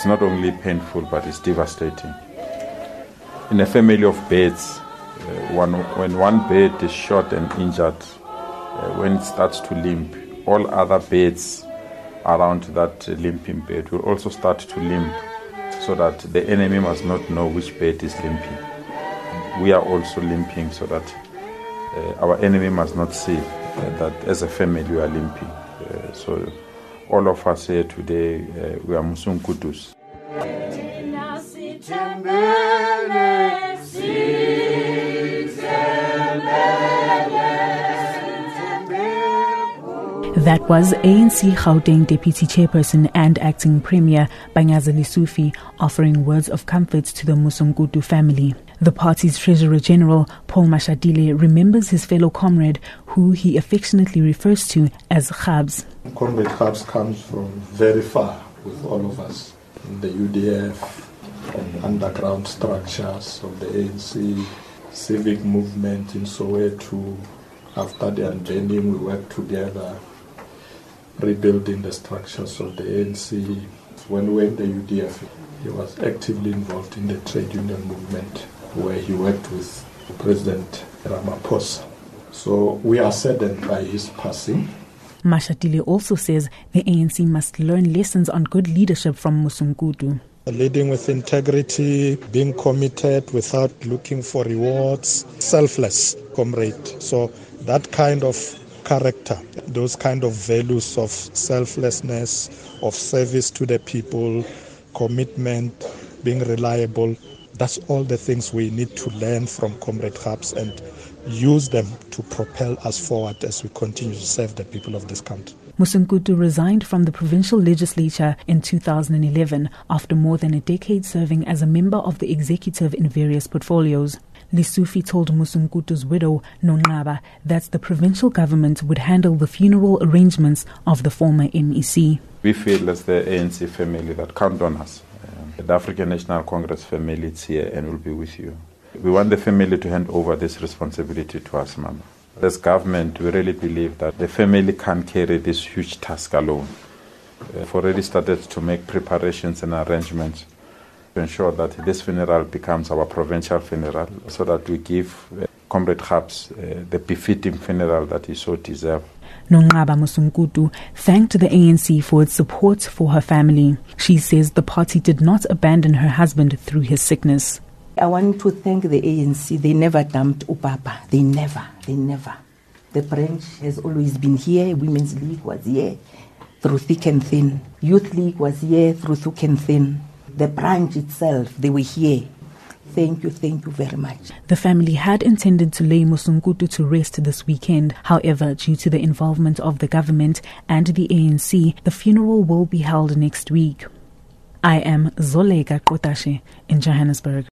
It's not only painful, but it's devastating. In a family of birds, uh, one, when one bird is shot and injured, uh, when it starts to limp, all other birds around that limping bird will also start to limp so that the enemy must not know which bird is limping. We are also limping so that uh, our enemy must not see uh, that as a family we are limping. Uh, so all of us here today, uh, we are Mosunkutus. That was ANC Gauteng Deputy Chairperson and Acting Premier Panyaza Lesufi offering words of comfort to the Mosunkutu family. The party's Treasurer General, Paul Mashatile, remembers his fellow comrade, who he affectionately refers to as Khabs. Comrade Khabs comes from very far with all of us the UDF and underground structures of the ANC, civic movement in Soweto. After the unbending, we worked together rebuilding the structures of the ANC. When we were in the UDF, he was actively involved in the trade union movement where he worked with President Ramaphosa. So we are saddened by his passing. Mashatile also says the ANC must learn lessons on good leadership from Mosunkutu. Leading with integrity, being committed without looking for rewards, selfless comrade. So that kind of character, those kind of values of selflessness, of service to the people, commitment, being reliable. That's all the things we need to learn from Comrade Khabs and use them to propel us forward as we continue to serve the people of this country. Mosunkutu resigned from the provincial legislature in 2011 after more than a decade serving as a member of the executive in various portfolios. Lesufi told Mosunkutu's widow, Nonqaba, that the provincial government would handle the funeral arrangements of the former MEC. We feel as the ANC family that count on us. The African National Congress family is here and will be with you. We want the family to hand over this responsibility to us, Mama. As government, we really believe that the family can't carry this huge task alone. We've already started to make preparations and arrangements to ensure that this funeral becomes our provincial funeral so that we give uh, Comrade Khabs uh, the befitting funeral that he so deserves. Nonqaba Mosunkutu thanked the ANC for its support for her family. She says the party did not abandon her husband through his sickness. I want to thank the ANC. They never dumped Upapa. They never, they never. The branch has always been here. Women's League was here through thick and thin. Youth League was here through thick and thin the branch itself, they were here. Thank you, thank you very much. The family had intended to lay Mosunkutu to rest this weekend. However, due to the involvement of the government and the ANC, the funeral will be held next week. I am Zoleka Qodashe in Johannesburg.